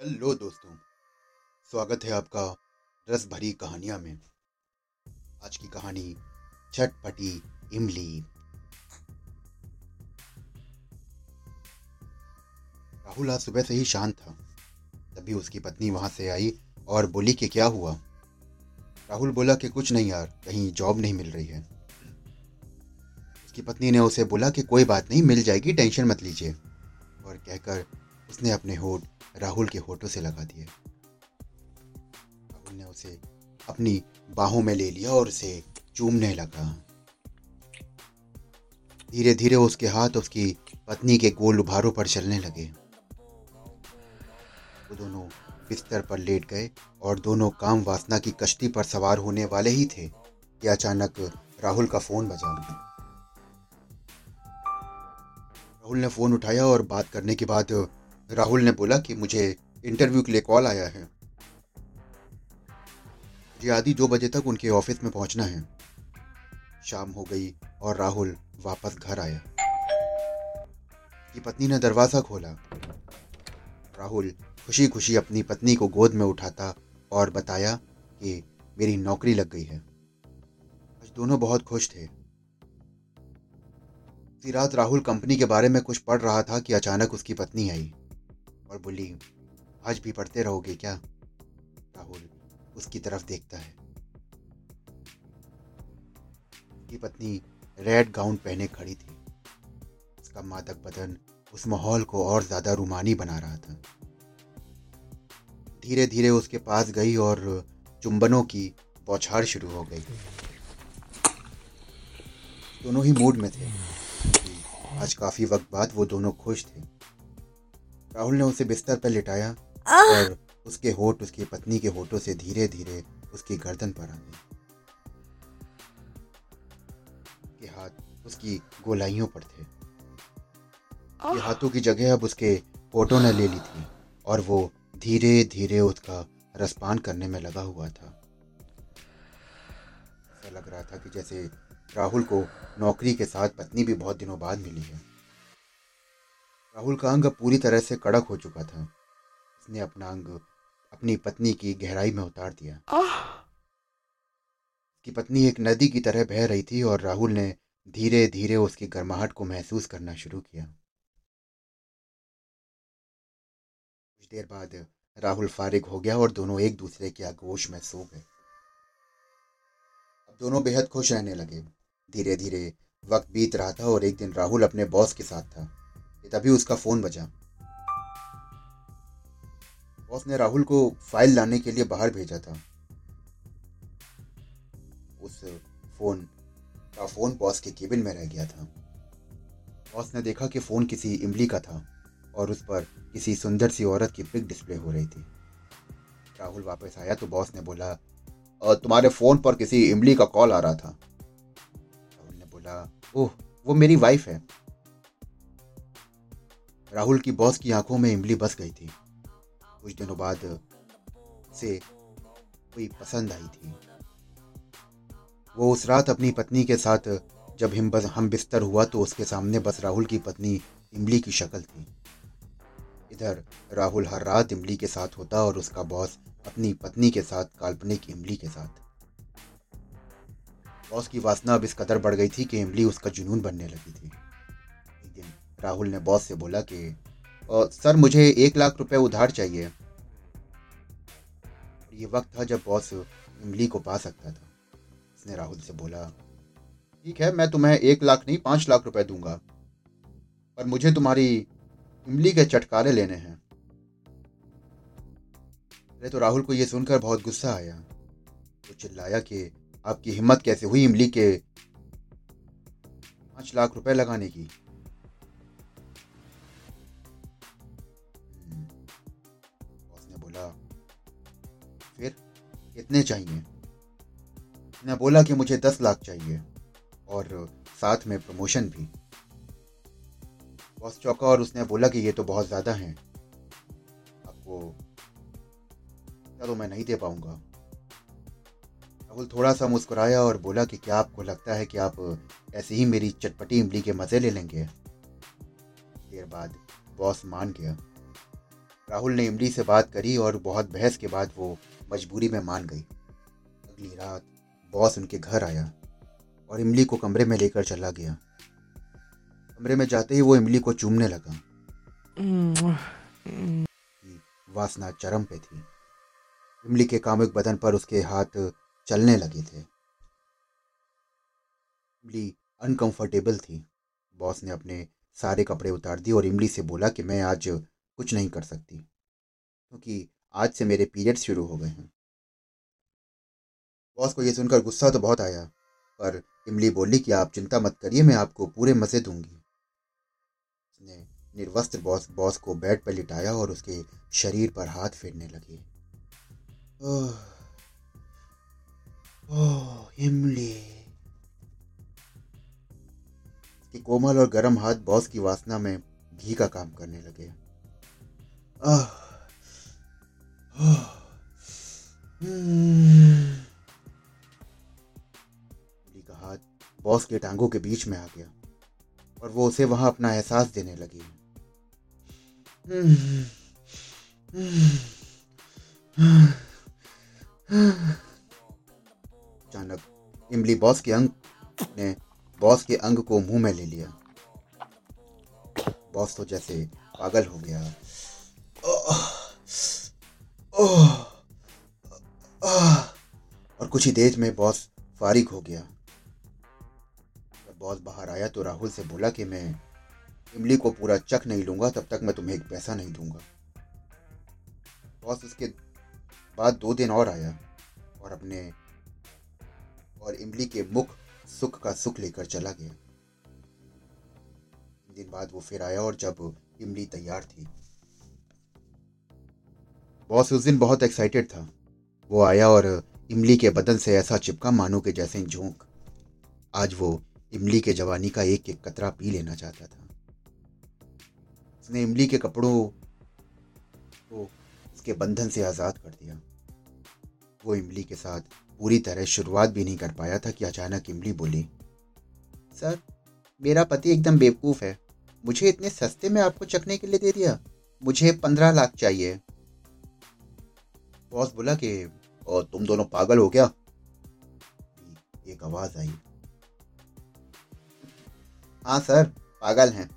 Hello दोस्तों, स्वागत है आपका रस भरी कहानियाँ में। आज की कहानी छटपटी इमली। राहुल आज सुबह से ही शांत था। तभी उसकी पत्नी वहाँ से आई और बोली कि क्या हुआ? राहुल बोला कि कुछ नहीं यार, कहीं जॉब नहीं मिल रही है। उसकी पत्नी ने उसे बोला कि कोई बात नहीं, मिल जाएगी, टेंशन मत लीजिए। और कहकर उसने अपने होठ राहुल के होठों से लगा दिए। राहुल ने उसे, अपनी बाहों में ले लिया और उसे चूमने लगा। धीरे धीरे उसके हाथ उसकी पत्नी के गोल उभारों पर चलने लगे। वो दोनों बिस्तर पर लेट गए और दोनों काम वासना की कश्ती पर सवार होने वाले ही थे कि अचानक राहुल का फ़ोन बजा। राहुल ने फ़ोन उठाया और बात करने के बाद राहुल ने बोला कि मुझे इंटरव्यू के लिए कॉल आया है। मुझे आधी दो बजे तक उनके ऑफ़िस में पहुँचना है। शाम हो गई और राहुल वापस घर आया। की पत्नी ने दरवाज़ा खोला। राहुल खुशी खुशी अपनी पत्नी को गोद में उठाता और बताया कि मेरी नौकरी लग गई है। आज दोनों बहुत खुश थे। रात राहुल कंपनी के बारे में कुछ पढ़ रहा था कि अचानक उसकी पत्नी आई। और बोली आज भी पढ़ते रहोगे क्या? राहुल उसकी तरफ़ देखता है। उसकी पत्नी रेड गाउन पहने खड़ी थी। उसका मादक बदन उस माहौल को और ज़्यादा रुमानी बना रहा था। धीरे धीरे उसके पास गई और चुंबनों की बौछार शुरू हो गई। दोनों ही मूड में थे। आज काफ़ी वक्त बाद वो दोनों खुश थे। राहुल ने उसे बिस्तर पर लिटाया और उसके होठ उसकी पत्नी के होठों से धीरे धीरे उसकी गर्दन पर आ गए के हाथ उसकी गोलाइयों पर थे। ये हाथों की जगह अब उसके होठों ने ले ली थी और वो धीरे धीरे उसका रसपान करने में लगा हुआ था। ऐसा लग रहा था कि जैसे राहुल को नौकरी के साथ पत्नी भी बहुत दिनों बाद मिली है। राहुल का अंग पूरी तरह से कड़क हो चुका था। उसने अपना अंग अपनी पत्नी की गहराई में उतार दिया। उसकी पत्नी एक नदी की तरह बह रही थी और राहुल ने धीरे धीरे उसकी गर्माहट को महसूस करना शुरू किया। कुछ देर बाद राहुल फारिग हो गया और दोनों एक दूसरे के आगोश में सो गए। अब दोनों बेहद खुश रहने लगे। धीरे धीरे वक्त बीत रहा था और एक दिन राहुल अपने बॉस के साथ था। तभी उसका फ़ोन बजा। बॉस ने राहुल को फ़ाइल लाने के लिए बाहर भेजा था। उस फ़ोन का फ़ोन बॉस के केबिन में रह गया था। बॉस ने देखा कि फ़ोन किसी इमली का था और उस पर किसी सुंदर सी औरत की पिक डिस्प्ले हो रही थी। राहुल वापस आया तो बॉस ने बोला तुम्हारे फ़ोन पर किसी इमली का कॉल आ रहा था। राहुल ने बोला, ओह, वो मेरी वाइफ है। राहुल की बॉस की आँखों में इमली बस गई थी। कुछ दिनों बाद से कोई पसंद आई थी। वो उस रात अपनी पत्नी के साथ जब हम बस हम बिस्तर हुआ तो उसके सामने बस राहुल की पत्नी इमली की शक्ल थी। इधर राहुल हर रात इमली के साथ होता और उसका बॉस अपनी पत्नी के साथ काल्पनिक इमली के साथ। बॉस की वासना अब इस कदर बढ़ गई थी कि इमली उसका जुनून बनने लगी थी। राहुल ने बॉस से बोला कि सर, मुझे एक लाख रुपए उधार चाहिए। ये वक्त था जब बॉस इमली को पा सकता था। उसने राहुल से बोला, ठीक है, मैं तुम्हें एक लाख नहीं, पाँच लाख रुपए दूँगा। पर मुझे तुम्हारी इमली के चटकारे लेने हैं। अरे तो राहुल को यह सुनकर बहुत गुस्सा आया। वो तो चिल्लाया कि, आपकी हिम्मत कैसे हुई इमली के पाँच लाख रुपए लगाने की? कितने चाहिए। ने बोला कि मुझे दस लाख चाहिए और साथ में प्रमोशन भी। बॉस चौका और उसने बोला कि ये तो बहुत ज़्यादा है। आपको चलो मैं नहीं दे पाऊँगा। राहुल थोड़ा सा मुस्कुराया और बोला कि क्या आपको लगता है कि आप ऐसे ही मेरी चटपटी इमली के मज़े ले लेंगे? देर बाद बॉस मान गया। राहुल ने इमली से बात करी और बहुत बहस के बाद वो मजबूरी में मान गई। अगली रात बॉस उनके घर आया और इमली को कमरे में लेकर चला गया। कमरे में जाते ही वो इमली को चूमने लगा। वासना चरम पे थी। इमली के कामुक बदन पर उसके हाथ चलने लगे थे। इमली अनकंफर्टेबल थी। बॉस ने अपने सारे कपड़े उतार दिए और इमली से बोला कि मैं आज कुछ नहीं कर सकती, क्योंकि आज से मेरे पीरियड्स शुरू हो गए हैं। बॉस को यह सुनकर गुस्सा तो बहुत आया, पर इमली बोली कि आप चिंता मत करिए, मैं आपको पूरे मज़े दूँगी। उसने निर्वस्त्र बॉस बॉस को बेड पर लिटाया और उसके शरीर पर हाथ फेरने लगी। ओह इमली। कोमल और गर्म हाथ बॉस की वासना में घी का काम करने लगे। का हाथ बॉस के टांगों के बीच में आ गया और वो उसे वहाँ अपना एहसास देने लगी। अचानक इमली बॉस के अंग ने बॉस के अंग को मुँह में ले लिया। बॉस तो जैसे पागल हो गया। और कुछ ही देर में बॉस फारिग हो गया। जब बॉस बाहर आया तो राहुल से बोला कि मैं इमली को पूरा चक नहीं लूँगा, तब तक मैं तुम्हें एक पैसा नहीं दूँगा। बॉस उसके बाद दो दिन और आया और अपने और इमली के मुख सुख का सुख लेकर चला गया। दिन बाद वो फिर आया और जब इमली तैयार थी बॉस उस दिन बहुत एक्साइटेड था। वो आया और इमली के बदन से ऐसा चिपका मानो के जैसे झोंक। आज वो इमली के जवानी का एक एक कतरा पी लेना चाहता था। उसने इमली के कपड़ों को उसके बंधन से आज़ाद कर दिया। वो इमली के साथ पूरी तरह शुरुआत भी नहीं कर पाया था कि अचानक इमली बोली, सर, मेरा पति एकदम बेवकूफ़ है। मुझे इतने सस्ते में आपको चखने के लिए दे दिया। मुझे पंद्रह लाख चाहिए। बॉस बोला कि और तुम दोनों पागल हो क्या? एक आवाज़ आई। हाँ सर, पागल हैं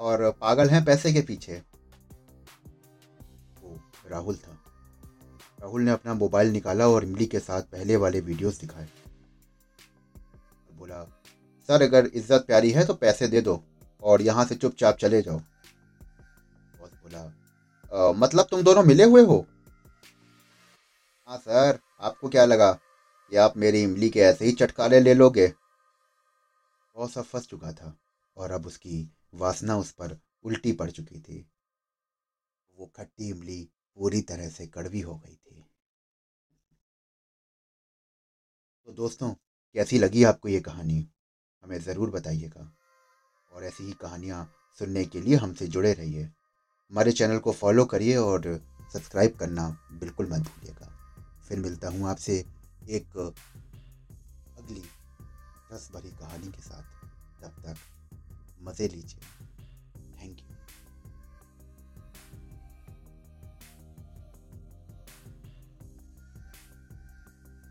और पागल हैं पैसे के पीछे। वो राहुल था। राहुल ने अपना मोबाइल निकाला और इमली के साथ पहले वाले वीडियोस दिखाए। बोला, सर, अगर इज़्ज़त प्यारी है तो पैसे दे दो और यहाँ से चुपचाप चले जाओ। बोला मतलब तुम दोनों मिले हुए हो? हाँ सर। आपको क्या लगा कि आप मेरी इमली के ऐसे ही चटकारे ले लोगे? अब फंस चुका था और अब उसकी वासना उस पर उल्टी पड़ चुकी थी। वो खट्टी इमली पूरी तरह से कड़वी हो गई थी। तो दोस्तों, कैसी लगी आपको ये कहानी? हमें ज़रूर बताइएगा। और ऐसी ही कहानियाँ सुनने के लिए हमसे जुड़े रहिए। हमारे चैनल को फॉलो करिए और सब्सक्राइब करना बिल्कुल मत भूलिएगा। फिर मिलता हूँ आपसे एक अगली रस भरी कहानी के साथ। तब तक मज़े लीजिए।